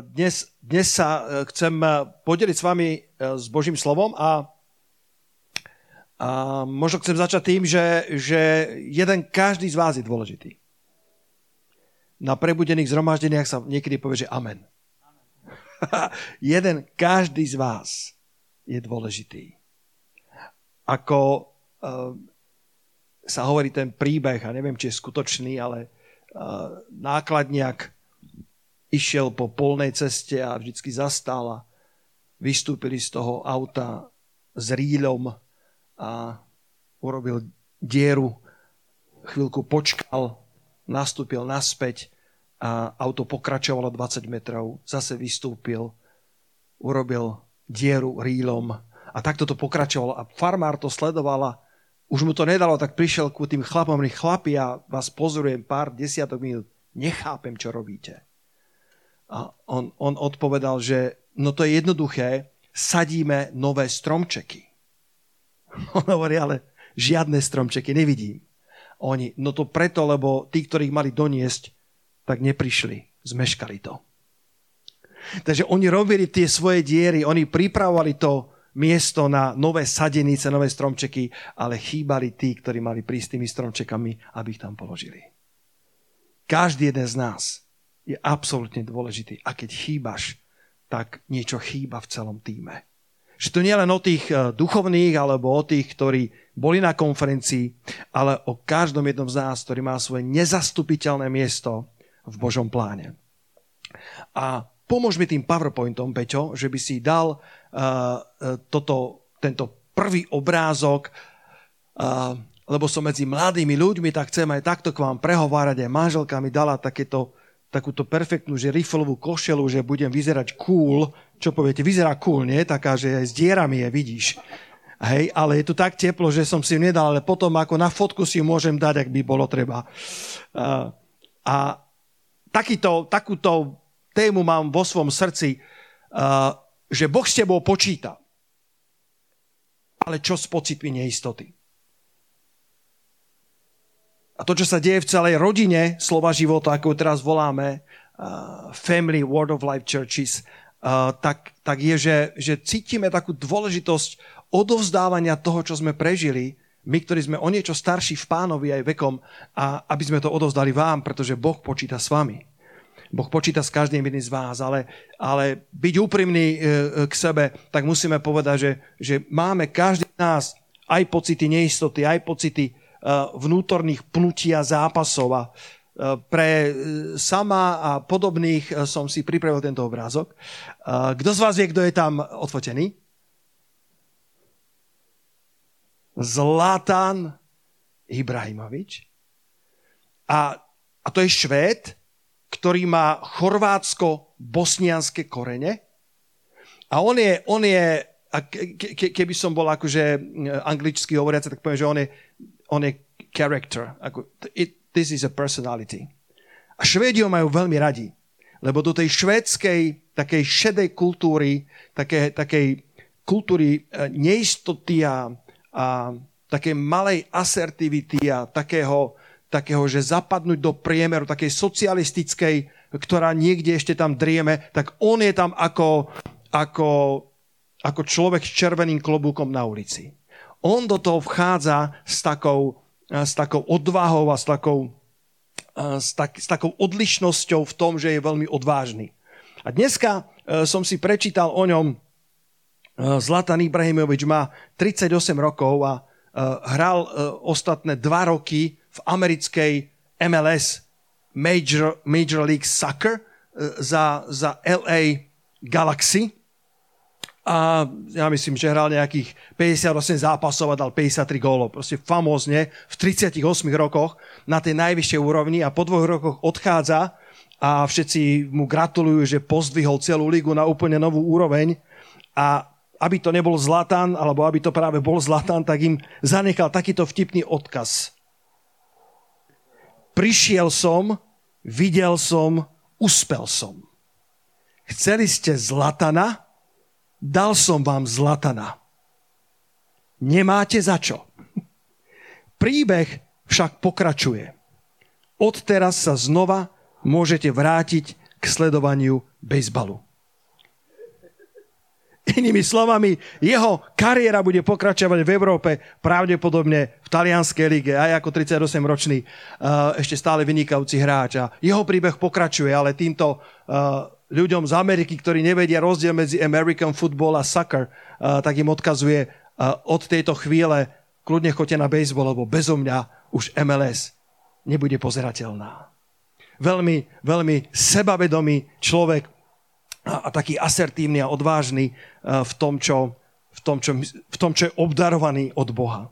dnes, dnes sa e, chcem e, podeliť s vami e, s Božím slovom a, a možno chcem začať tým, že, že jeden každý z vás je dôležitý. Na prebudených zhromaždeniach sa niekedy povie, že amen. amen. jeden každý z vás je dôležitý. Ako sa hovorí ten príbeh, a neviem, či je skutočný, ale nákladniak išiel po polnej ceste a vždycky zastal a vystúpili z toho auta s rýľom a urobil dieru, chvíľku počkal, nastúpil naspäť a auto pokračovalo 20 metrov, zase vystúpil, urobil dieru rýlom a takto to pokračovalo a farmár to sledoval a už mu to nedalo, tak prišiel ku tým chlapom, chlapi, ja vás pozorujem pár desiatok minút, nechápem, čo robíte. A on, on odpovedal, že no to je jednoduché, sadíme nové stromčeky. On hovorí, ale žiadne stromčeky nevidím. Oni, no to preto, lebo tí, ktorých mali doniesť, tak neprišli, zmeškali to. Takže oni robili tie svoje diery, oni pripravovali to miesto na nové sadenice, nové stromčeky, ale chýbali tí, ktorí mali prísť tými stromčekami, aby ich tam položili. Každý jeden z nás je absolútne dôležitý. A keď chýbaš, tak niečo chýba v celom týme. Že to nie len o tých eh, duchovných alebo o tých, ktorí boli na konferencii, ale o každom jednom z nás, ktorý má svoje nezastupiteľné miesto v Božom pláne. A pomôž mi tým PowerPointom, Peťo, že by si dal uh, toto, tento prvý obrázok, uh, lebo som medzi mladými ľuďmi, tak chcem aj takto k vám prehovárať. Aj manželka mi dala takéto takúto perfektnú, že riflovú košelu, že budem vyzerať cool. Čo poviete? Vyzerá cool, nie? Taká, že aj s dierami je, vidíš. Hej, ale je tu tak teplo, že som si ju nedal, ale potom ako na fotku si ju môžem dať, ak by bolo treba. Uh, a takýto, takúto tému mám vo svom srdci, uh, že Boh s tebou počíta. Ale čo s pocitmi neistoty? A to, čo sa deje v celej rodine slova života, ako teraz voláme, uh, Family Word of Life Churches, uh, tak, tak je, že, že cítime takú dôležitosť odovzdávania toho, čo sme prežili, my, ktorí sme o niečo starší v pánovi aj vekom, a aby sme to odovzdali vám, pretože Boh počíta s vami. Boh počíta s každým jedným z vás, ale, ale byť úprimný e, e, k sebe, tak musíme povedať, že, že máme každý z nás aj pocity neistoty, aj pocity vnútorných pnutí a zápasov. A eh, pre eh, sama a podobných som si pripravil tento obrázok. Kto z vás vie, kto je tam odfotený? Zlatan Ibrahimovič. A, a to je Švéd, ktorý má chorvátsko-bosnianské korene. A on je, on je a ke, ke, keby som bol akože anglicky hovoriaci, tak poviem, že on je on je character. Ako, it, this is a personality. A Švédi ho majú veľmi radi, lebo do tej švédskej takej šedej kultúry, také, takej kultúry e, neistoty a, a také malej asertivity a takého, takého, že zapadnúť do priemeru, takej socialistickej, ktorá niekde ešte tam drieme, tak on je tam ako, ako, ako človek s červeným klobúkom na ulici on do toho vchádza s takou, s takou odvahou a s takou, s, tak, s takou odlišnosťou v tom, že je veľmi odvážny. A dneska e, som si prečítal o ňom, Zlatan Ibrahimovič má 38 rokov a hral ostatné dva roky v americkej MLS Major, Major League Soccer za, za LA Galaxy a ja myslím, že hral nejakých 58 zápasov a dal 53 gólov. Proste famózne v 38 rokoch na tej najvyššej úrovni a po dvoch rokoch odchádza a všetci mu gratulujú, že pozdvihol celú ligu na úplne novú úroveň a aby to nebol Zlatan, alebo aby to práve bol Zlatan, tak im zanechal takýto vtipný odkaz. Prišiel som, videl som, uspel som. Chceli ste Zlatana, dal som vám zlatana. Nemáte za čo. Príbeh však pokračuje. Odteraz sa znova môžete vrátiť k sledovaniu bejsbalu. Inými slovami, jeho kariéra bude pokračovať v Európe, pravdepodobne v talianskej lige, aj ako 38-ročný uh, ešte stále vynikajúci hráč. A jeho príbeh pokračuje, ale týmto uh, ľuďom z Ameriky, ktorí nevedia rozdiel medzi American football a soccer, uh, tak im odkazuje od tejto chvíle kľudne choďte na baseball, lebo bezo mňa už MLS nebude pozerateľná. Veľmi, veľmi sebavedomý človek a, a taký asertívny a odvážny v tom, čo, v, tom, čo, v tom, čo je obdarovaný od Boha.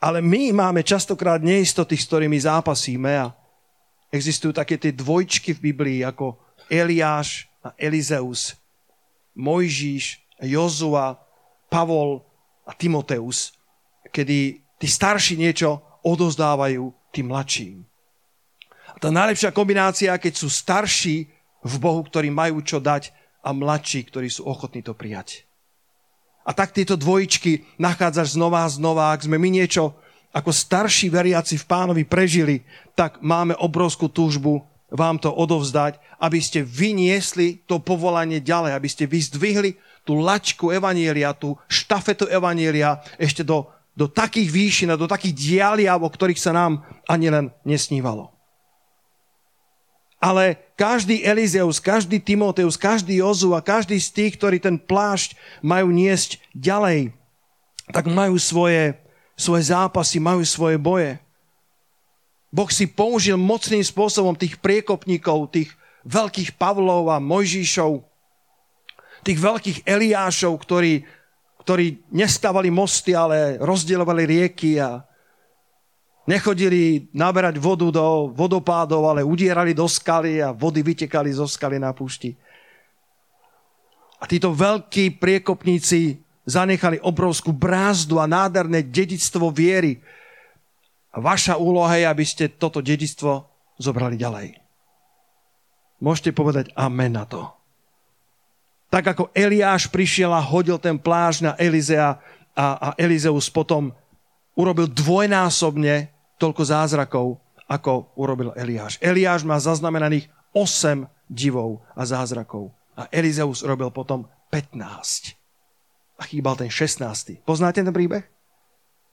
Ale my máme častokrát neistoty, s ktorými zápasíme a existujú také tie dvojčky v Biblii ako Eliáš a Elizeus, Mojžíš, Jozua, Pavol a Timoteus, kedy tí starší niečo odozdávajú tým mladším. A tá najlepšia kombinácia, keď sú starší v Bohu, ktorí majú čo dať a mladší, ktorí sú ochotní to prijať. A tak tieto dvojičky nachádzaš znova a znova. Ak sme my niečo ako starší veriaci v pánovi prežili, tak máme obrovskú túžbu vám to odovzdať, aby ste vyniesli to povolanie ďalej, aby ste vyzdvihli tú lačku Evanielia, tú štafetu Evanielia ešte do do takých výšin a do takých dialiav, o ktorých sa nám ani len nesnívalo. Ale každý Elizeus, každý Timoteus, každý Jozu a každý z tých, ktorí ten plášť majú niesť ďalej, tak majú svoje, svoje zápasy, majú svoje boje. Boh si použil mocným spôsobom tých priekopníkov, tých veľkých Pavlov a Mojžíšov, tých veľkých Eliášov, ktorí ktorí nestávali mosty, ale rozdielovali rieky a nechodili naberať vodu do vodopádov, ale udierali do skaly a vody vytekali zo skaly na púšti. A títo veľkí priekopníci zanechali obrovskú brázdu a nádherné dedictvo viery. A vaša úloha je, aby ste toto dedictvo zobrali ďalej. Môžete povedať amen na to. Tak ako Eliáš prišiel a hodil ten pláž na Elizea a, a Elizeus potom urobil dvojnásobne toľko zázrakov, ako urobil Eliáš. Eliáš má zaznamenaných 8 divov a zázrakov. A Elizeus robil potom 15. A chýbal ten 16. Poznáte ten príbeh?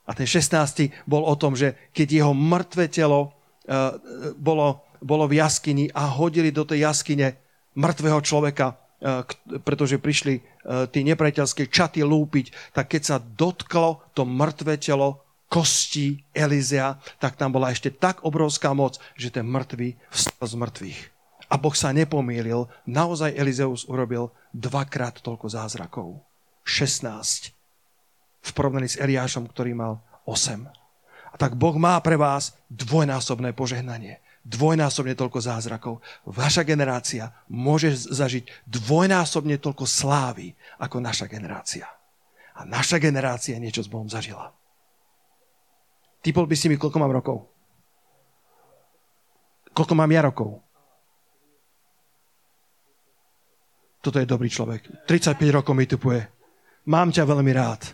A ten 16. bol o tom, že keď jeho mŕtve telo uh, bolo, bolo v jaskyni a hodili do tej jaskyne mŕtvého človeka, Eh, pretože prišli tí nepriateľské čaty lúpiť, tak keď sa dotklo to mŕtve telo kostí Elizea, tak tam bola ešte tak obrovská moc, že ten mŕtvý vstal z mŕtvych. A Boh sa nepomýlil, naozaj Elizeus urobil dvakrát toľko zázrakov. 16 v porovnaní s Eliášom, ktorý mal 8. A tak Boh má pre vás dvojnásobné požehnanie dvojnásobne toľko zázrakov. Vaša generácia môže zažiť dvojnásobne toľko slávy ako naša generácia. A naša generácia niečo s Bohom zažila. Typol by si mi, koľko mám rokov? Koľko mám ja rokov? Toto je dobrý človek. 35 rokov mi tupuje. Mám ťa veľmi rád.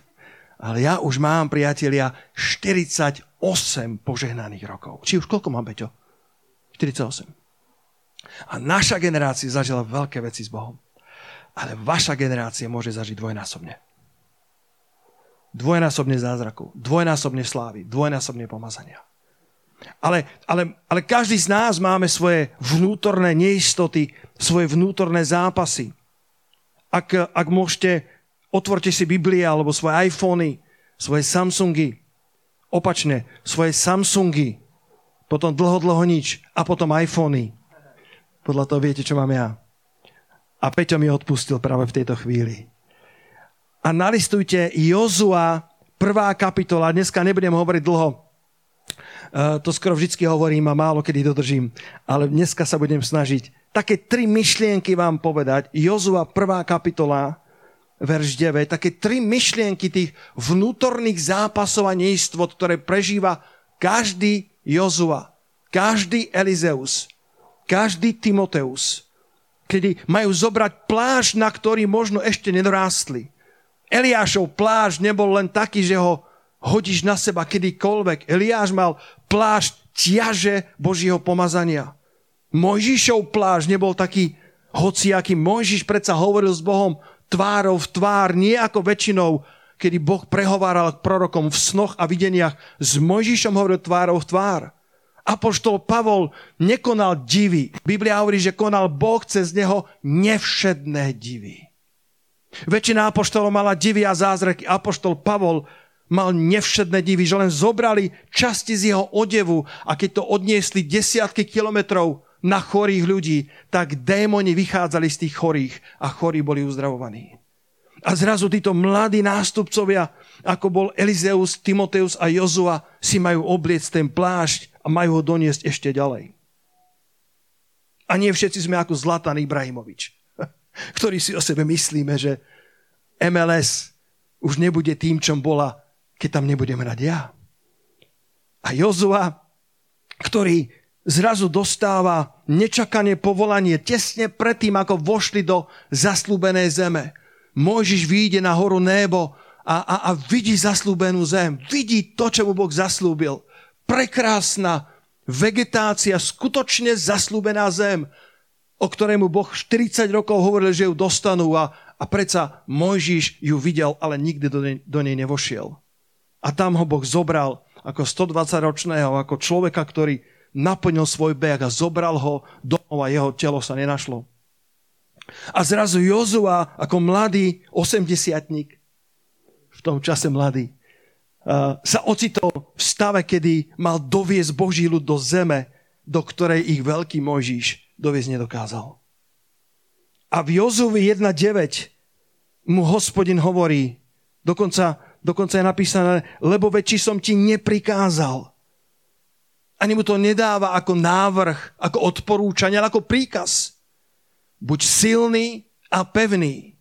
Ale ja už mám, priatelia, 48 požehnaných rokov. Či už koľko mám, Beťo? 48. A naša generácia zažila veľké veci s Bohom. Ale vaša generácia môže zažiť dvojnásobne. Dvojnásobne zázrakov, dvojnásobne slávy, dvojnásobne pomazania. Ale, ale, ale každý z nás máme svoje vnútorné neistoty, svoje vnútorné zápasy. Ak, ak môžete, otvorte si Biblie alebo svoje iPhony, svoje Samsungy. Opačne, svoje Samsungy potom dlho, dlho nič a potom iPhony. Podľa toho viete, čo mám ja. A Peťo mi odpustil práve v tejto chvíli. A nalistujte Jozua, prvá kapitola. Dneska nebudem hovoriť dlho. Uh, to skoro vždycky hovorím a málo kedy dodržím. Ale dneska sa budem snažiť také tri myšlienky vám povedať. Jozua, prvá kapitola, verš 9. Také tri myšlienky tých vnútorných zápasov a neistvot, ktoré prežíva každý Jozua, každý Elizeus, každý Timoteus, kedy majú zobrať pláž, na ktorý možno ešte nedorástli. Eliášov pláž nebol len taký, že ho hodíš na seba kedykoľvek. Eliáš mal pláž ťaže Božího pomazania. Mojžišov pláž nebol taký hociaký. Mojžiš predsa hovoril s Bohom tvárov v tvár, nie ako väčšinou, kedy Boh prehováral k prorokom v snoch a videniach. S Mojžišom hovoril tvárov v tvár. Apoštol Pavol nekonal divy. Biblia hovorí, že konal Boh cez neho nevšedné divy. Väčšina apoštolov mala divy a zázraky. Apoštol Pavol mal nevšedné divy, že len zobrali časti z jeho odevu a keď to odniesli desiatky kilometrov na chorých ľudí, tak démoni vychádzali z tých chorých a chorí boli uzdravovaní. A zrazu títo mladí nástupcovia, ako bol Elizeus, Timoteus a Jozua, si majú obliecť ten plášť a majú ho doniesť ešte ďalej. A nie všetci sme ako Zlatan Ibrahimovič, ktorý si o sebe myslíme, že MLS už nebude tým, čom bola keď tam nebudem hrať ja. A Jozua, ktorý zrazu dostáva nečakané povolanie tesne predtým, ako vošli do zaslúbenej zeme. Mojžiš vyjde na horu Nebo a, a, a vidí zaslúbenú zem. Vidí to, čo mu Boh zaslúbil. Prekrásna vegetácia, skutočne zaslúbená zem, o ktorej mu Boh 40 rokov hovoril, že ju dostanú a, a predsa Mojžiš ju videl, ale nikdy do nej, do nej nevošiel. A tam ho Boh zobral ako 120-ročného, ako človeka, ktorý naplnil svoj beh a zobral ho domov a jeho telo sa nenašlo. A zrazu Jozua ako mladý osemdesiatník, v tom čase mladý, sa ocitol v stave, kedy mal doviesť Boží ľud do zeme, do ktorej ich veľký Mojžiš doviesť nedokázal. A v Jozuvi 1.9 mu hospodin hovorí, dokonca Dokonca je napísané, lebo väčší som ti neprikázal. Ani mu to nedáva ako návrh, ako odporúčanie, ale ako príkaz. Buď silný a pevný.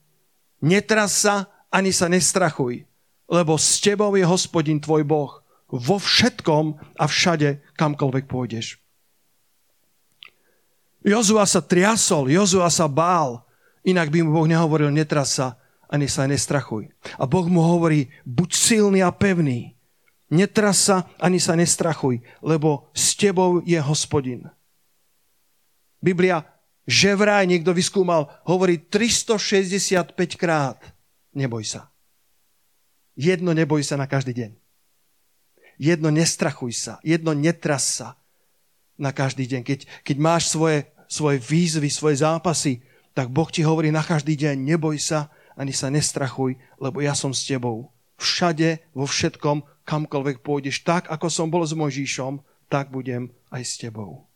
Netras sa, ani sa nestrachuj, lebo s tebou je hospodin tvoj Boh vo všetkom a všade, kamkoľvek pôjdeš. Jozua sa triasol, Jozua sa bál, inak by mu Boh nehovoril, netras sa, ani sa nestrachuj. A Boh mu hovorí, buď silný a pevný. Netras sa, ani sa nestrachuj, lebo s tebou je hospodin. Biblia, že vraj niekto vyskúmal, hovorí 365 krát. Neboj sa. Jedno neboj sa na každý deň. Jedno nestrachuj sa. Jedno netras sa na každý deň. Keď, keď máš svoje, svoje výzvy, svoje zápasy, tak Boh ti hovorí na každý deň, neboj sa, ani sa nestrachuj, lebo ja som s tebou. Všade, vo všetkom, kamkoľvek pôjdeš, tak ako som bol s Mojžíšom, tak budem aj s tebou.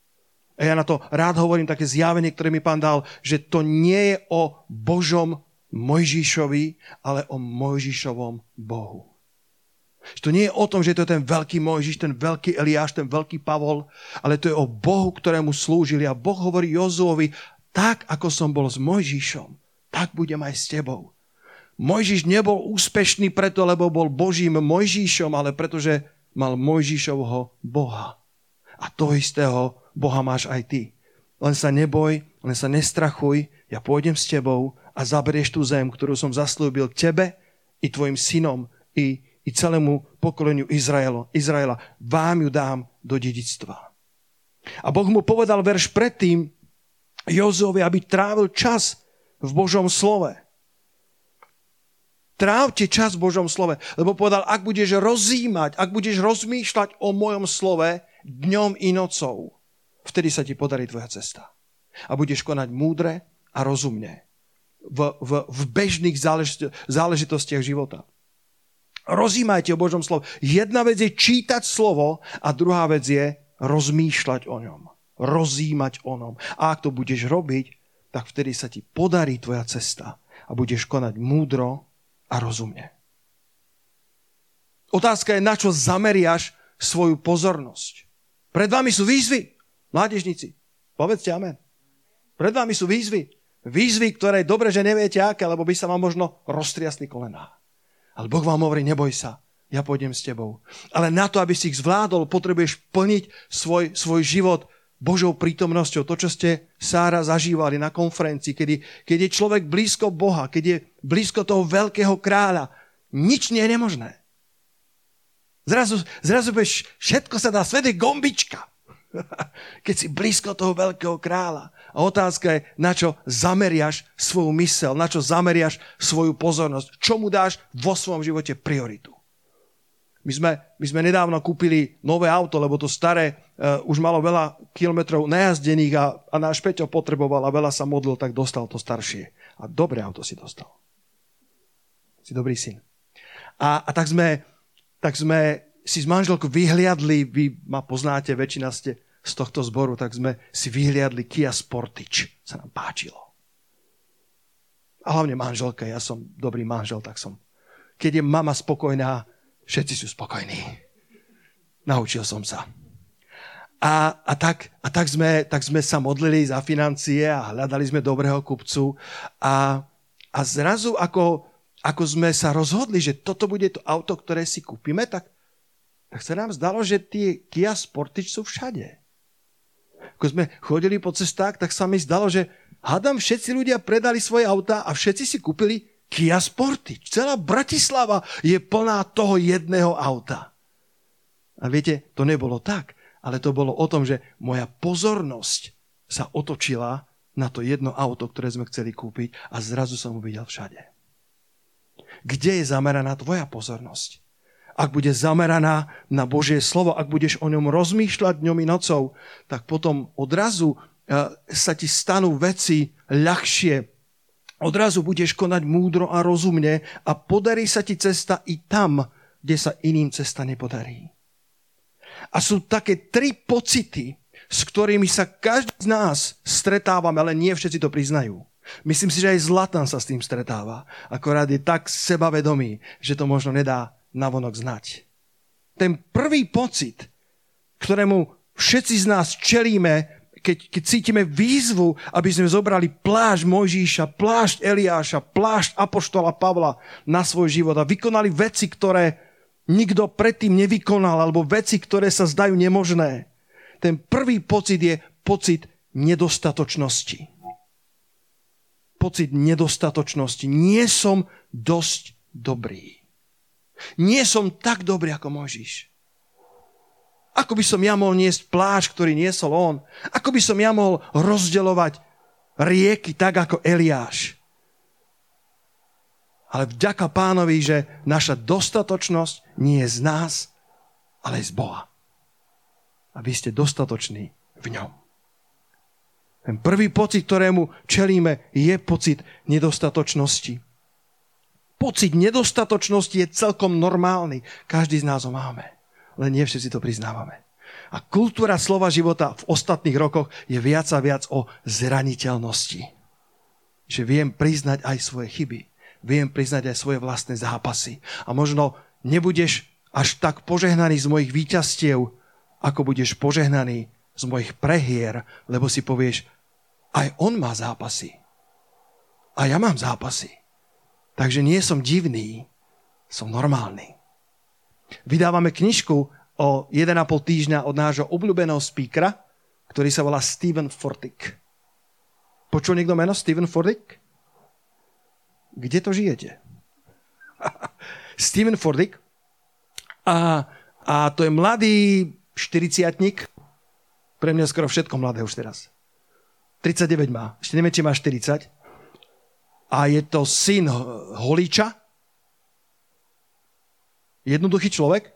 A ja na to rád hovorím také zjavenie, ktoré mi pán dal, že to nie je o Božom Mojžíšovi, ale o Mojžíšovom Bohu. Že to nie je o tom, že to je ten veľký Mojžiš, ten veľký Eliáš, ten veľký Pavol, ale to je o Bohu, ktorému slúžili. A Boh hovorí Jozuovi, tak ako som bol s Mojžišom, tak budem aj s tebou. Mojžiš nebol úspešný preto, lebo bol Božím Mojžišom, ale pretože mal Mojžišovho Boha. A to istého Boha máš aj ty. Len sa neboj, len sa nestrachuj, ja pôjdem s tebou a zaberieš tú zem, ktorú som zaslúbil tebe i tvojim synom i, i celému pokoleniu Izraela. Izraela. Vám ju dám do dedictva. A Boh mu povedal verš predtým Jozovi, aby trávil čas v Božom slove. Trávte čas v Božom slove, lebo povedal, ak budeš rozímať, ak budeš rozmýšľať o mojom slove dňom i nocou, vtedy sa ti podarí tvoja cesta. A budeš konať múdre a rozumne v, v, v bežných záležitostiach života. Rozímajte o Božom slove. Jedna vec je čítať slovo a druhá vec je rozmýšľať o ňom. Rozímať o ňom. A ak to budeš robiť, tak vtedy sa ti podarí tvoja cesta a budeš konať múdro a rozumne. Otázka je, na čo zameriaš svoju pozornosť. Pred vami sú výzvy, mládežníci. Povedzte amen. Pred vami sú výzvy. Výzvy, ktoré dobre, že neviete aké, lebo by sa vám možno roztriasli kolená. Ale Boh vám hovorí, neboj sa, ja pôjdem s tebou. Ale na to, aby si ich zvládol, potrebuješ plniť svoj, svoj život Božou prítomnosťou, to, čo ste Sára zažívali na konferencii, kedy, keď je človek blízko Boha, keď je blízko toho veľkého kráľa, nič nie je nemožné. Zrazu, zrazu beš, všetko sa dá, svet je gombička. Keď si blízko toho veľkého kráľa. A otázka je, na čo zameriaš svoju mysel, na čo zameriaš svoju pozornosť, čo mu dáš vo svojom živote prioritu. My sme, my sme nedávno kúpili nové auto, lebo to staré uh, už malo veľa kilometrov najazdených a, a náš Peťo potreboval a veľa sa modlil, tak dostal to staršie. A dobré auto si dostal. Si dobrý syn. A, a tak, sme, tak sme si s manželkou vyhliadli, vy ma poznáte, väčšina ste z tohto zboru, tak sme si vyhliadli Kia Sportage. Sa nám páčilo. A hlavne manželka, ja som dobrý manžel, tak som. Keď je mama spokojná, všetci sú spokojní. Naučil som sa. A, a, tak, a tak, sme, tak sme sa modlili za financie a hľadali sme dobrého kupcu. A, a zrazu, ako, ako sme sa rozhodli, že toto bude to auto, ktoré si kúpime, tak, tak sa nám zdalo, že tie Kia Sportage sú všade. Ako sme chodili po cestách, tak sa mi zdalo, že hádam, všetci ľudia predali svoje auta a všetci si kúpili Kia Sportage. Celá Bratislava je plná toho jedného auta. A viete, to nebolo tak, ale to bolo o tom, že moja pozornosť sa otočila na to jedno auto, ktoré sme chceli kúpiť a zrazu som ho videl všade. Kde je zameraná tvoja pozornosť? Ak bude zameraná na Božie slovo, ak budeš o ňom rozmýšľať dňom i nocou, tak potom odrazu eh, sa ti stanú veci ľahšie, Odrazu budeš konať múdro a rozumne a podarí sa ti cesta i tam, kde sa iným cesta nepodarí. A sú také tri pocity, s ktorými sa každý z nás stretávame, ale nie všetci to priznajú. Myslím si, že aj Zlatan sa s tým stretáva. Akorát je tak sebavedomý, že to možno nedá navonok znať. Ten prvý pocit, ktorému všetci z nás čelíme, keď, keď cítime výzvu, aby sme zobrali plášť Mojžíša, plášť Eliáša, plášť Apoštola Pavla na svoj život a vykonali veci, ktoré nikto predtým nevykonal, alebo veci, ktoré sa zdajú nemožné. Ten prvý pocit je pocit nedostatočnosti. Pocit nedostatočnosti. Nie som dosť dobrý. Nie som tak dobrý ako Mojžiš. Ako by som ja mohol niesť pláž, ktorý niesol on? Ako by som ja mohol rozdeľovať rieky tak ako Eliáš? Ale vďaka pánovi, že naša dostatočnosť nie je z nás, ale z Boha. A vy ste dostatoční v ňom. Ten prvý pocit, ktorému čelíme, je pocit nedostatočnosti. Pocit nedostatočnosti je celkom normálny. Každý z nás ho máme len nie všetci to priznávame. A kultúra slova života v ostatných rokoch je viac a viac o zraniteľnosti. Že viem priznať aj svoje chyby. Viem priznať aj svoje vlastné zápasy. A možno nebudeš až tak požehnaný z mojich výťastiev, ako budeš požehnaný z mojich prehier, lebo si povieš, aj on má zápasy. A ja mám zápasy. Takže nie som divný, som normálny. Vydávame knižku o 1,5 týždňa od nášho obľúbeného speakera, ktorý sa volá Steven Fortick. Počul niekto meno Steven Fortick? Kde to žijete? Steven Fordick. A, a to je mladý 40 Pre mňa skoro všetko mladé už teraz. 39 má. Ešte neviem, či má 40. A je to syn Holiča, jednoduchý človek,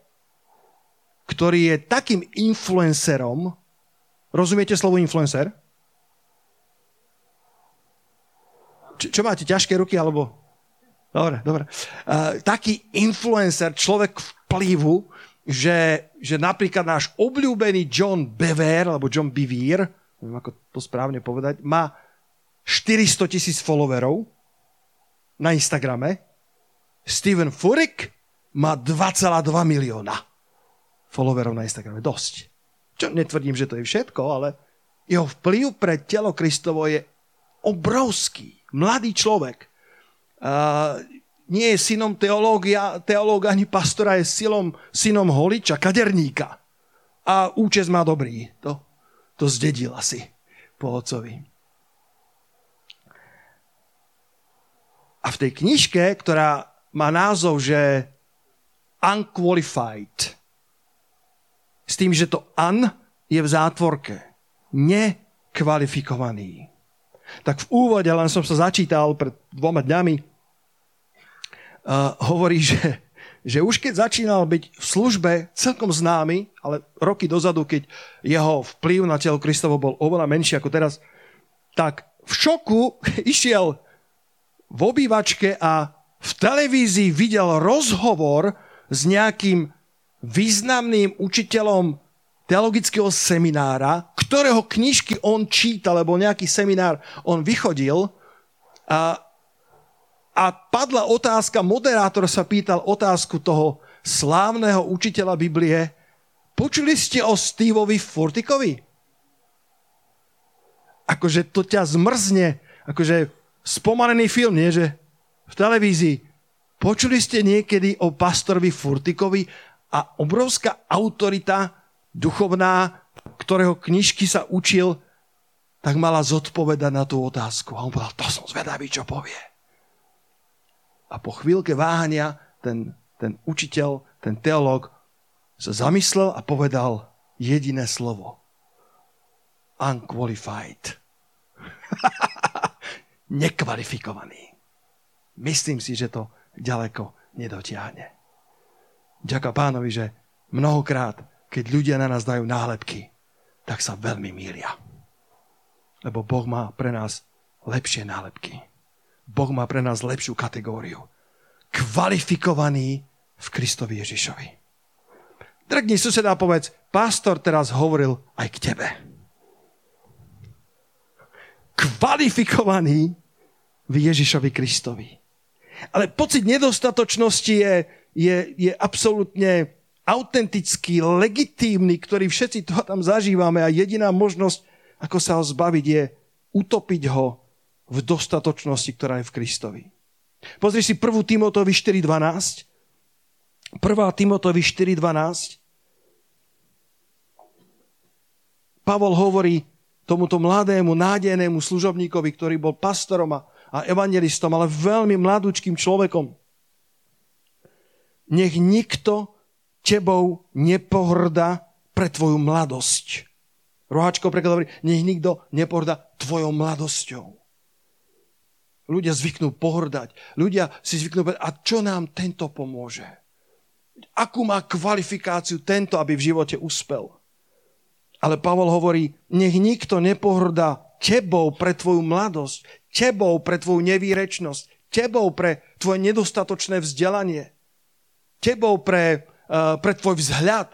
ktorý je takým influencerom, rozumiete slovo influencer? Č- čo máte, ťažké ruky alebo... Dobre, dobre. Uh, taký influencer, človek vplyvu, že, že napríklad náš obľúbený John Bever, alebo John Bevere, neviem ako to správne povedať, má 400 tisíc followerov na Instagrame. Steven Furik má 2,2 milióna followerov na Instagrame. Dosť. Čo netvrdím, že to je všetko, ale jeho vplyv pre telo Kristovo je obrovský. Mladý človek. Uh, nie je synom teológia, teológa ani pastora, je silom, synom holiča, kaderníka. A účes má dobrý. To, to zdedil asi po otcovi. A v tej knižke, ktorá má názov, že unqualified. S tým, že to un je v zátvorke. Nekvalifikovaný. Tak v úvode, len som sa začítal pred dvoma dňami, uh, hovorí, že, že už keď začínal byť v službe celkom známy, ale roky dozadu, keď jeho vplyv na telo Kristovo bol oveľa menší ako teraz, tak v šoku išiel v obývačke a v televízii videl rozhovor s nejakým významným učiteľom teologického seminára, ktorého knižky on čítal, lebo nejaký seminár on vychodil a, a padla otázka, moderátor sa pýtal otázku toho slávneho učiteľa Biblie, počuli ste o Steveovi Furtikovi? Akože to ťa zmrzne, akože spomalený film, nie, že v televízii. Počuli ste niekedy o pastorovi Furtikovi a obrovská autorita duchovná, ktorého knižky sa učil, tak mala zodpovedať na tú otázku. A on povedal, to som zvedavý, čo povie. A po chvíľke váhania ten, ten učiteľ, ten teológ sa zamyslel a povedal jediné slovo. Unqualified. Nekvalifikovaný. Myslím si, že to ďaleko nedotiahne. Ďaká pánovi, že mnohokrát, keď ľudia na nás dajú nálepky, tak sa veľmi mília. Lebo Boh má pre nás lepšie nálepky. Boh má pre nás lepšiu kategóriu. Kvalifikovaný v Kristovi Ježišovi. Drgni suseda a povedz, pastor teraz hovoril aj k tebe. Kvalifikovaný v Ježišovi Kristovi. Ale pocit nedostatočnosti je, je, je absolútne autentický, legitímny, ktorý všetci toho tam zažívame a jediná možnosť, ako sa ho zbaviť, je utopiť ho v dostatočnosti, ktorá je v Kristovi. Pozri si 1. Timotovi 4.12. 1. Timotovi 4.12. Pavol hovorí tomuto mladému, nádejnému služobníkovi, ktorý bol pastorom a a evangelistom, ale veľmi mladúčkým človekom. Nech nikto tebou nepohrda pre tvoju mladosť. Roháčko preklad hovorí, nech nikto nepohrda tvojou mladosťou. Ľudia zvyknú pohrdať. Ľudia si zvyknú povedať, a čo nám tento pomôže? Akú má kvalifikáciu tento, aby v živote uspel? Ale Pavol hovorí, nech nikto nepohrda tebou pre tvoju mladosť tebou pre tvoju nevýrečnosť, tebou pre tvoje nedostatočné vzdelanie, tebou pre, uh, pre tvoj vzhľad,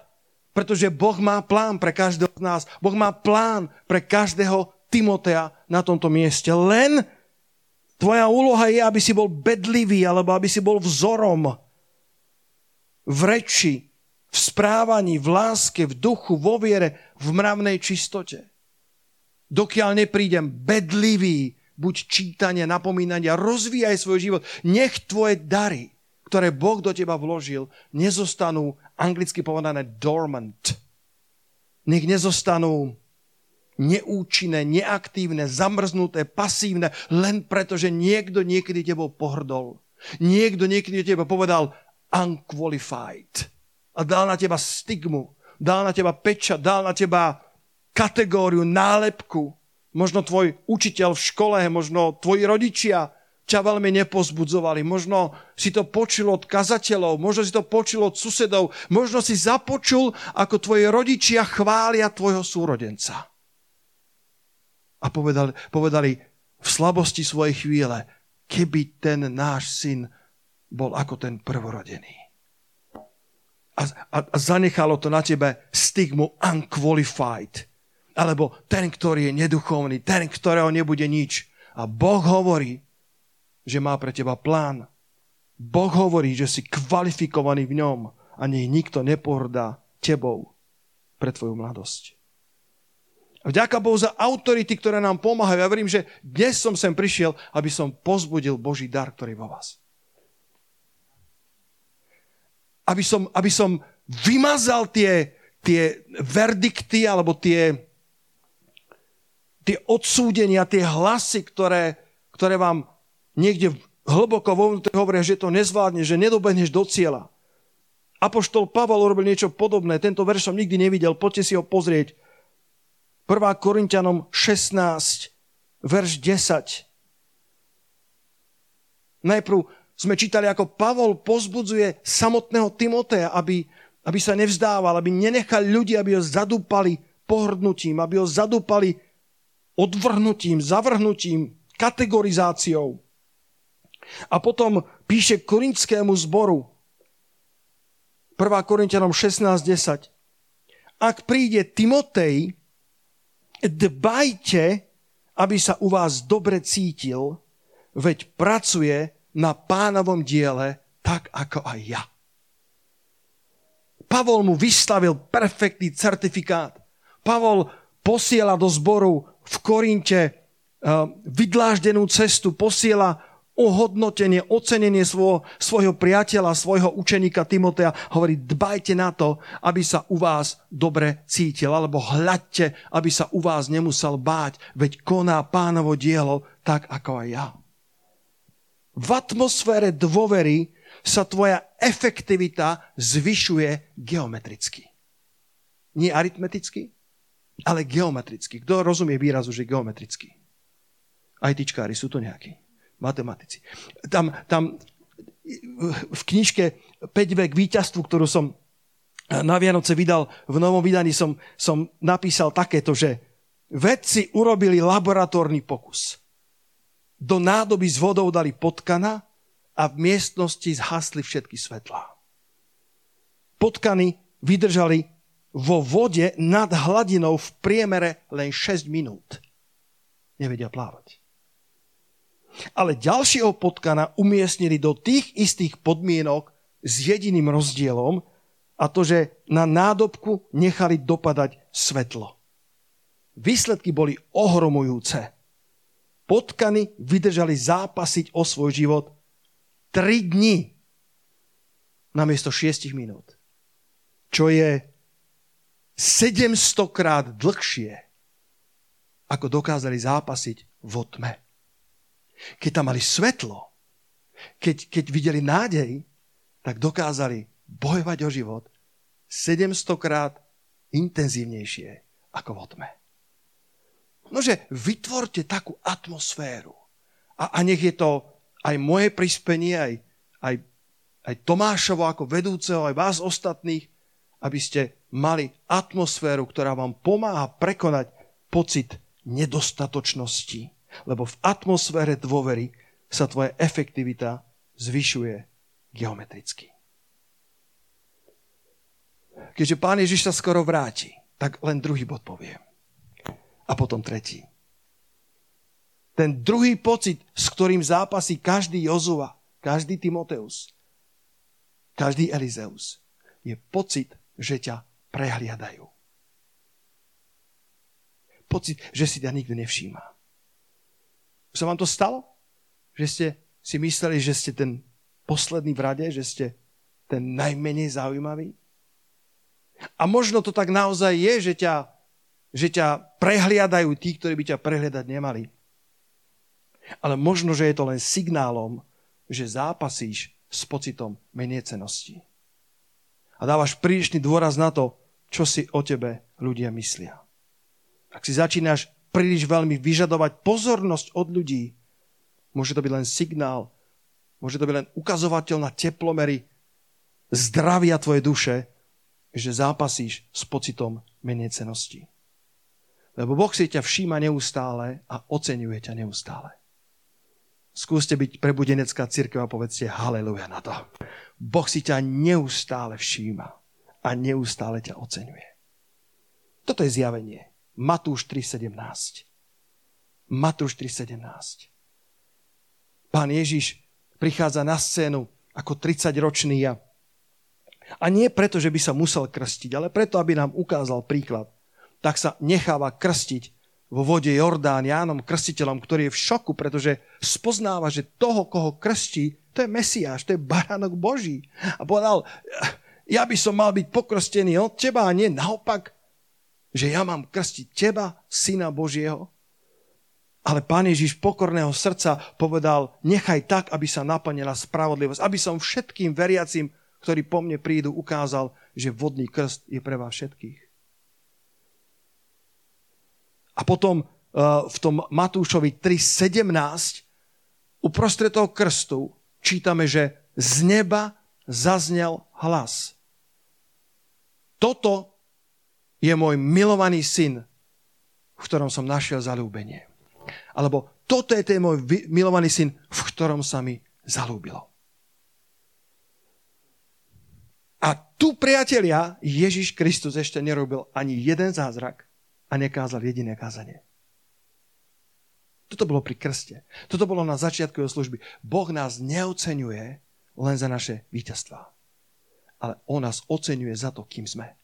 pretože Boh má plán pre každého z nás. Boh má plán pre každého Timotea na tomto mieste. Len tvoja úloha je, aby si bol bedlivý, alebo aby si bol vzorom v reči, v správaní, v láske, v duchu, vo viere, v mravnej čistote. Dokiaľ neprídem bedlivý, buď čítanie, napomínania, rozvíjaj svoj život. Nech tvoje dary, ktoré Boh do teba vložil, nezostanú anglicky povedané dormant. Nech nezostanú neúčinné, neaktívne, zamrznuté, pasívne, len preto, že niekto niekedy tebou pohrdol. Niekto niekedy teba povedal unqualified a dal na teba stigmu, dal na teba peča, dal na teba kategóriu, nálepku, Možno tvoj učiteľ v škole, možno tvoji rodičia ťa veľmi nepozbudzovali. Možno si to počul od kazateľov, možno si to počul od susedov, možno si započul, ako tvoji rodičia chvália tvojho súrodenca. A povedali, povedali v slabosti svojej chvíle, keby ten náš syn bol ako ten prvorodený. A, a, a zanechalo to na tebe stigmu unqualified alebo ten, ktorý je neduchovný, ten, ktorého nebude nič. A Boh hovorí, že má pre teba plán. Boh hovorí, že si kvalifikovaný v ňom a nech nikto nepohrdá tebou pre tvoju mladosť. Vďaka Bohu za autority, ktoré nám pomáhajú. Ja verím, že dnes som sem prišiel, aby som pozbudil Boží dar, ktorý vo vás. Aby som, aby som vymazal tie, tie verdikty alebo tie, tie odsúdenia, tie hlasy, ktoré, ktoré vám niekde hlboko vo vnútri hovoria, že to nezvládne, že nedobehneš do cieľa. Apoštol Pavel urobil niečo podobné. Tento verš som nikdy nevidel. Poďte si ho pozrieť. 1. Korintianom 16, verš 10. Najprv sme čítali, ako Pavol pozbudzuje samotného Timotea, aby, aby sa nevzdával, aby nenechal ľudí, aby ho zadúpali pohrdnutím, aby ho zadúpali odvrhnutím, zavrhnutím, kategorizáciou. A potom píše korintskému zboru, 1. Korintianom 16.10. Ak príde Timotej, dbajte, aby sa u vás dobre cítil, veď pracuje na pánovom diele tak ako aj ja. Pavol mu vystavil perfektný certifikát. Pavol posiela do zboru v Korinte eh, vydláždenú cestu, posiela ohodnotenie, ocenenie svojho, svojho priateľa, svojho učeníka Timotea. Hovorí, dbajte na to, aby sa u vás dobre cítil, alebo hľadte, aby sa u vás nemusel báť, veď koná pánovo dielo tak ako aj ja. V atmosfére dôvery sa tvoja efektivita zvyšuje geometricky. Nie aritmeticky, ale geometricky. Kto rozumie výrazu, že geometricky? Aj tyčkári sú to nejakí matematici. Tam, tam v knižke 5 vek víťazstvu, ktorú som na Vianoce vydal, v novom vydaní som, som napísal takéto, že vedci urobili laboratórny pokus. Do nádoby s vodou dali potkana a v miestnosti zhasli všetky svetlá. Potkany vydržali vo vode nad hladinou v priemere len 6 minút. Nevedia plávať ale ďalšieho potkana umiestnili do tých istých podmienok s jediným rozdielom a to, že na nádobku nechali dopadať svetlo. Výsledky boli ohromujúce. Potkany vydržali zápasiť o svoj život 3 dni namiesto 6 minút. Čo je 700 krát dlhšie, ako dokázali zápasiť vo tme. Keď tam mali svetlo, keď, keď videli nádej, tak dokázali bojovať o život 700 krát intenzívnejšie ako v tme. Nože vytvorte takú atmosféru. A, a nech je to aj moje prispenie, aj, aj, aj Tomášovo ako vedúceho, aj vás ostatných, aby ste mali atmosféru, ktorá vám pomáha prekonať pocit nedostatočnosti lebo v atmosfére dôvery sa tvoja efektivita zvyšuje geometricky. Keďže pán Ježiš sa skoro vráti, tak len druhý bod poviem. A potom tretí. Ten druhý pocit, s ktorým zápasí každý Jozua, každý Timoteus, každý Elizeus, je pocit, že ťa prehliadajú. Pocit, že si ťa nikto nevšíma sa vám to stalo? Že ste si mysleli, že ste ten posledný v rade, že ste ten najmenej zaujímavý? A možno to tak naozaj je, že ťa, že ťa prehliadajú tí, ktorí by ťa prehliadať nemali. Ale možno, že je to len signálom, že zápasíš s pocitom meniecenosti. A dávaš prílišný dôraz na to, čo si o tebe ľudia myslia. Ak si začínaš príliš veľmi vyžadovať pozornosť od ľudí. Môže to byť len signál, môže to byť len ukazovateľ na teplomery zdravia tvojej duše, že zápasíš s pocitom cenosti. Lebo Boh si ťa všíma neustále a oceňuje ťa neustále. Skúste byť prebudenecká církev a povedzte haleluja na to. Boh si ťa neustále všíma a neustále ťa oceňuje. Toto je zjavenie. Matúš 3.17. Matúš 3.17. Pán Ježiš prichádza na scénu ako 30-ročný a, a nie preto, že by sa musel krstiť, ale preto, aby nám ukázal príklad. Tak sa necháva krstiť vo vode Jordán Jánom krstiteľom, ktorý je v šoku, pretože spoznáva, že toho, koho krstí, to je Mesiáš, to je baránok Boží. A povedal, ja by som mal byť pokrstený od teba a nie naopak že ja mám krstiť teba, syna Božieho? Ale pán Ježiš pokorného srdca povedal, nechaj tak, aby sa naplnila spravodlivosť, aby som všetkým veriacim, ktorí po mne prídu, ukázal, že vodný krst je pre vás všetkých. A potom uh, v tom Matúšovi 3.17 uprostred toho krstu čítame, že z neba zaznel hlas. Toto je môj milovaný syn, v ktorom som našiel zalúbenie. Alebo toto je ten môj milovaný syn, v ktorom sa mi zalúbilo. A tu, priatelia, Ježiš Kristus ešte nerobil ani jeden zázrak a nekázal jediné kázanie. Toto bolo pri krste. Toto bolo na začiatku jeho služby. Boh nás neocenuje len za naše víťazstvá. Ale On nás oceňuje za to, kým sme.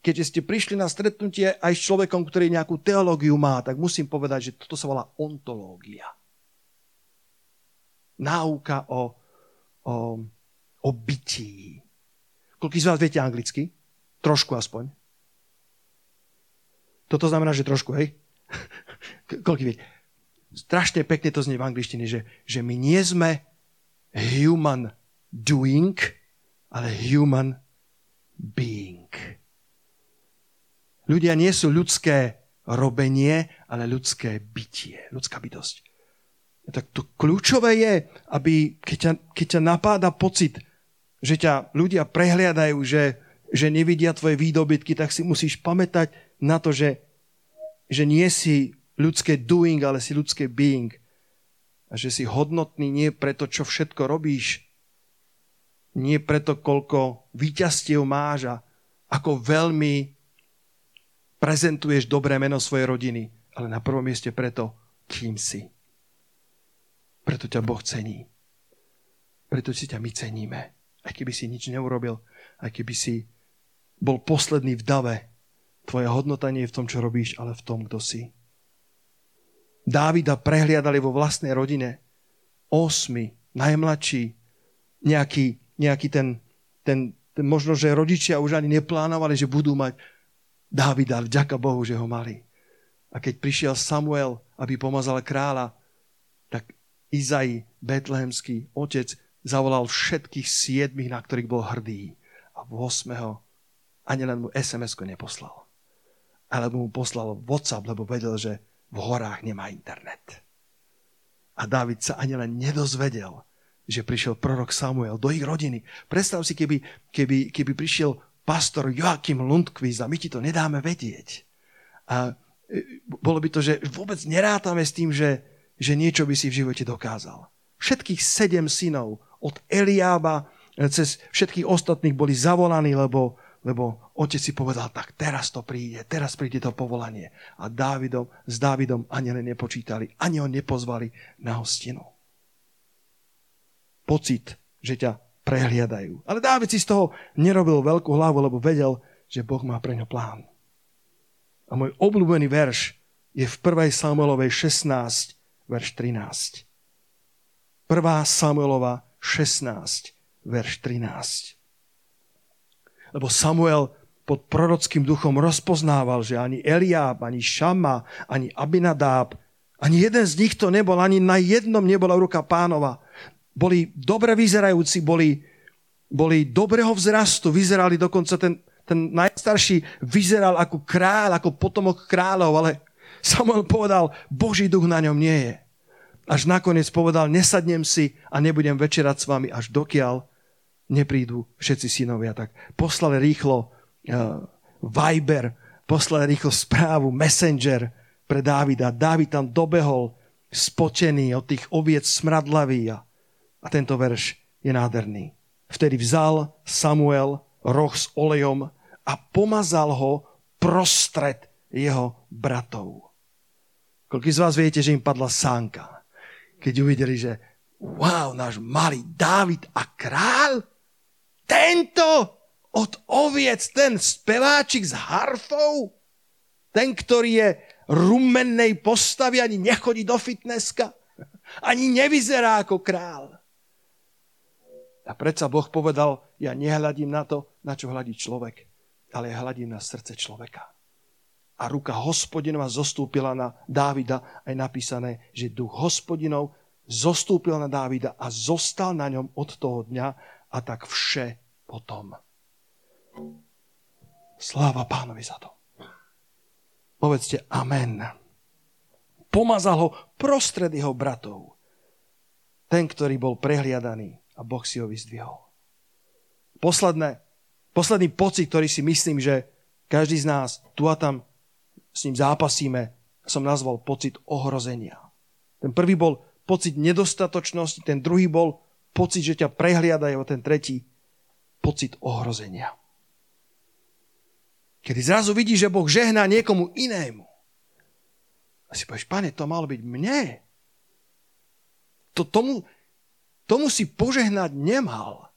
Keďže ste prišli na stretnutie aj s človekom, ktorý nejakú teológiu má, tak musím povedať, že toto sa volá ontológia. Náuka o, o o bytí. Koľko z vás viete anglicky? Trošku aspoň. Toto znamená, že trošku, hej? Koľko viete? Strašne pekne to znie v angličtine, že, že my nie sme human doing, ale human being. Ľudia nie sú ľudské robenie, ale ľudské bytie, ľudská bytosť. Tak to kľúčové je, aby keď ťa, keď ťa napáda pocit, že ťa ľudia prehliadajú, že, že nevidia tvoje výdobytky, tak si musíš pamätať na to, že, že nie si ľudské doing, ale si ľudské being. A že si hodnotný nie preto, čo všetko robíš, nie preto, koľko výťastiev máš a ako veľmi prezentuješ dobré meno svojej rodiny, ale na prvom mieste preto, kým si. Preto ťa Boh cení. Preto si ťa my ceníme. Aj keby si nič neurobil, aj keby si bol posledný v dave, tvoja hodnota nie je v tom, čo robíš, ale v tom, kto si. Dávida prehliadali vo vlastnej rodine. Osmi, najmladší, nejaký, nejaký ten, ten, ten, možno, že rodičia už ani neplánovali, že budú mať Dávida, vďaka Bohu, že ho mali. A keď prišiel Samuel, aby pomazal kráľa, tak Izai, betlehemský otec, zavolal všetkých siedmých, na ktorých bol hrdý. A v 8. ani len mu SMS-ko neposlal. Alebo mu poslal WhatsApp, lebo vedel, že v horách nemá internet. A David sa ani len nedozvedel, že prišiel prorok Samuel do ich rodiny. Predstav si, keby, keby, keby prišiel pastor Joachim Lundqvist a my ti to nedáme vedieť. A e, bolo by to, že vôbec nerátame s tým, že, že niečo by si v živote dokázal. Všetkých sedem synov od Eliába e, cez všetkých ostatných boli zavolaní, lebo, lebo otec si povedal, tak teraz to príde, teraz príde to povolanie. A Dávidom, s Dávidom ani len nepočítali, ani ho nepozvali na hostinu. Pocit, že ťa prehliadajú. Ale Dávid si z toho nerobil veľkú hlavu, lebo vedel, že Boh má pre ňo plán. A môj obľúbený verš je v 1. Samuelovej 16, verš 13. 1. Samuelova 16, verš 13. Lebo Samuel pod prorockým duchom rozpoznával, že ani Eliáb, ani Šama, ani Abinadáb, ani jeden z nich to nebol, ani na jednom nebola ruka pánova. Boli dobre vyzerajúci, boli, boli dobrého vzrastu, vyzerali dokonca ten, ten najstarší vyzeral ako kráľ, ako potomok kráľov, ale Samuel povedal, Boží duch na ňom nie je až nakoniec povedal, nesadnem si a nebudem večerať s vami, až dokiaľ neprídu všetci synovia. Tak poslali rýchlo uh, Viber, poslali rýchlo správu, Messenger pre Dávida. Dávid tam dobehol spočený od tých oviec smradlavý a, a tento verš je nádherný. Vtedy vzal Samuel roh s olejom a pomazal ho prostred jeho bratov. Koľko z vás viete, že im padla sánka? keď uvideli, že wow, náš malý Dávid a král, tento od oviec, ten speváčik s harfou, ten, ktorý je rumennej postavy, ani nechodí do fitnesska, ani nevyzerá ako král. A predsa Boh povedal, ja nehľadím na to, na čo hľadí človek, ale ja hľadím na srdce človeka. A ruka hospodinova zostúpila na Dávida a je napísané, že duch hospodinov zostúpil na Dávida a zostal na ňom od toho dňa a tak vše potom. Sláva pánovi za to. Povedzte amen. Pomazal ho prostred jeho bratov. Ten, ktorý bol prehliadaný a Boh si ho vyzdvihol. Posledné, posledný pocit, ktorý si myslím, že každý z nás tu a tam s ním zápasíme, som nazval pocit ohrozenia. Ten prvý bol pocit nedostatočnosti, ten druhý bol pocit, že ťa prehliadajú, a ten tretí pocit ohrozenia. Kedy zrazu vidíš, že Boh žehná niekomu inému. A si povieš, pane, to malo byť mne. To, tomu, tomu si požehnať nemal.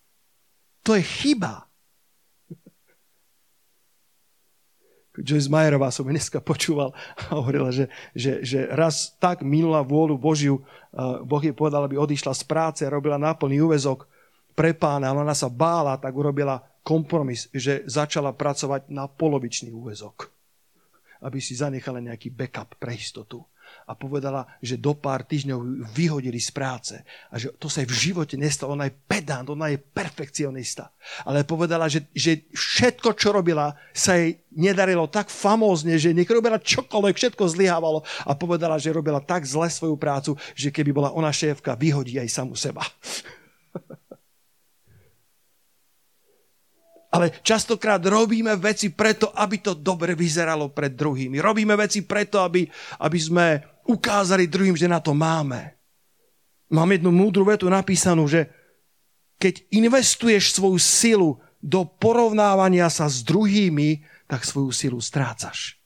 To je chyba. Joyce Mayerová som dneska počúval a hovorila, že, že, že raz tak minula vôľu Božiu, Boh jej povedal, aby odišla z práce, robila náplný úvezok pre pána, ale ona sa bála, tak urobila kompromis, že začala pracovať na polovičný úvezok, aby si zanechala nejaký backup pre istotu a povedala, že do pár týždňov vyhodili z práce a že to sa jej v živote nestalo. Ona je pedant, ona je perfekcionista. Ale povedala, že, že všetko, čo robila, sa jej nedarilo tak famózne, že nech robila čokoľvek, všetko zlyhávalo a povedala, že robila tak zle svoju prácu, že keby bola ona šéfka, vyhodí aj samu seba. Ale častokrát robíme veci preto, aby to dobre vyzeralo pred druhými. Robíme veci preto, aby, aby sme ukázali druhým, že na to máme. Mám jednu múdru vetu napísanú, že keď investuješ svoju silu do porovnávania sa s druhými, tak svoju silu strácaš.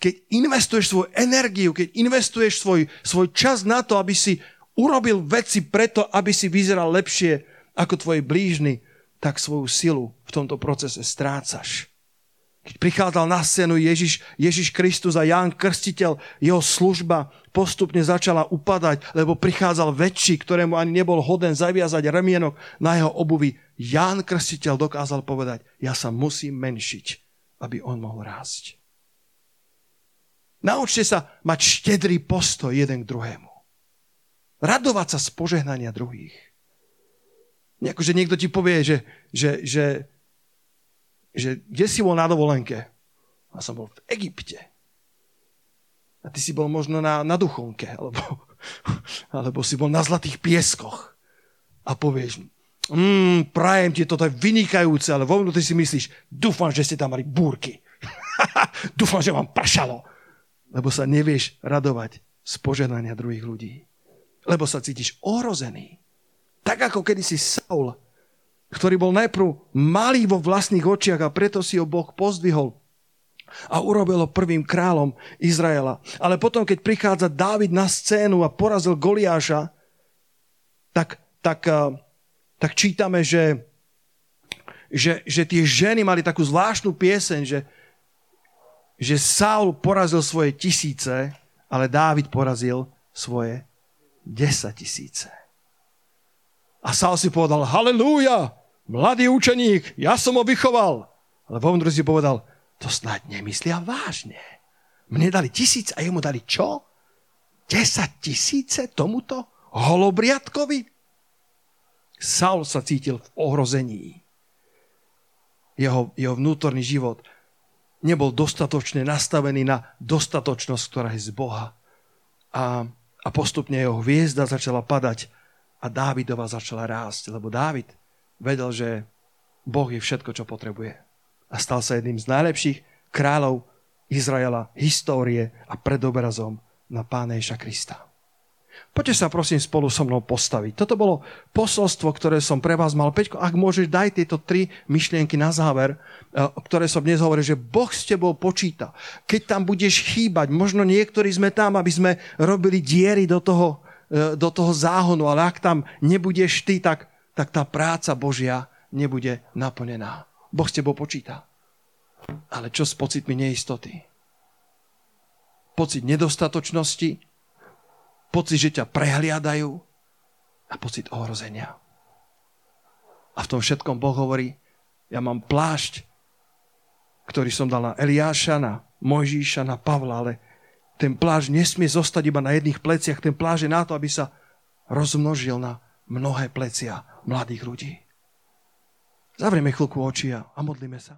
Keď investuješ svoju energiu, keď investuješ svoj, svoj čas na to, aby si urobil veci preto, aby si vyzeral lepšie ako tvoj blížny, tak svoju silu v tomto procese strácaš. Keď prichádzal na scénu Ježiš, Ježiš Kristus a Ján Krstiteľ, jeho služba postupne začala upadať, lebo prichádzal väčší, ktorému ani nebol hoden zaviazať remienok na jeho obuvi. Ján Krstiteľ dokázal povedať, ja sa musím menšiť, aby on mohol rásť. Naučte sa mať štedrý postoj jeden k druhému. Radovať sa z požehnania druhých. Nejako, že niekto ti povie, že, že, že, že kde si bol na dovolenke? A som bol v Egypte. A ty si bol možno na, na duchovke, alebo, alebo si bol na zlatých pieskoch. A povieš, mm, prajem ti, toto je vynikajúce, ale vo ty si myslíš, dúfam, že ste tam mali búrky. dúfam, že vám pršalo. Lebo sa nevieš radovať z požehnania druhých ľudí. Lebo sa cítiš ohrozený. Tak ako kedysi Saul, ktorý bol najprv malý vo vlastných očiach a preto si ho Boh pozdvihol a urobil ho prvým kráľom Izraela. Ale potom, keď prichádza Dávid na scénu a porazil Goliáša, tak, tak, eh, tak čítame, že, že, že tie ženy mali takú zvláštnu pieseň, že, že Saul porazil svoje tisíce, ale Dávid porazil svoje desať tisíce. A Sál si povedal, halleluja, mladý učeník, ja som ho vychoval. Ale vo si povedal, to snáď nemyslia vážne. Mne dali tisíc a jemu dali čo? 10 tisíce tomuto holobriadkovi? Saul sa cítil v ohrození. Jeho, jeho vnútorný život nebol dostatočne nastavený na dostatočnosť, ktorá je z Boha. A, a postupne jeho hviezda začala padať a Dávidova začala rásť, lebo Dávid vedel, že Boh je všetko, čo potrebuje. A stal sa jedným z najlepších kráľov Izraela, histórie a predobrazom na Pána Ježa Krista. Poďte sa prosím spolu so mnou postaviť. Toto bolo posolstvo, ktoré som pre vás mal. Peťko, ak môžeš, daj tieto tri myšlienky na záver, eh, ktoré som dnes hovoril, že Boh s tebou počíta. Keď tam budeš chýbať, možno niektorí sme tam, aby sme robili diery do toho, E, do toho záhonu, ale ak tam nebudeš ty, tak, tak tá práca Božia nebude naplnená. Boh s tebou počíta. Ale čo s pocitmi neistoty? Pocit nedostatočnosti, pocit, že ťa prehliadajú a pocit ohrozenia. A v tom všetkom Boh hovorí, ja mám plášť, ktorý som dal na Eliáša, na Mojžíša, na Pavla, ale ten pláž nesmie zostať iba na jedných pleciach. Ten pláž je na to, aby sa rozmnožil na mnohé plecia mladých ľudí. Zavrieme chvíľku oči a modlíme sa.